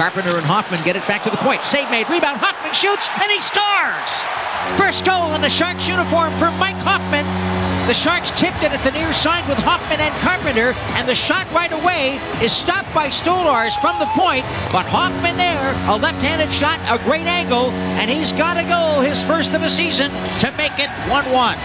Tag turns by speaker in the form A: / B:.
A: Carpenter and Hoffman get it back to the point. Save made. Rebound. Hoffman shoots, and he scores! First goal in the Sharks uniform for Mike Hoffman. The Sharks tipped it at the near side with Hoffman and Carpenter, and the shot right away is stopped by Stolarz from the point. But Hoffman there, a left-handed shot, a great angle, and he's got a goal. his first of the season to make it 1-1.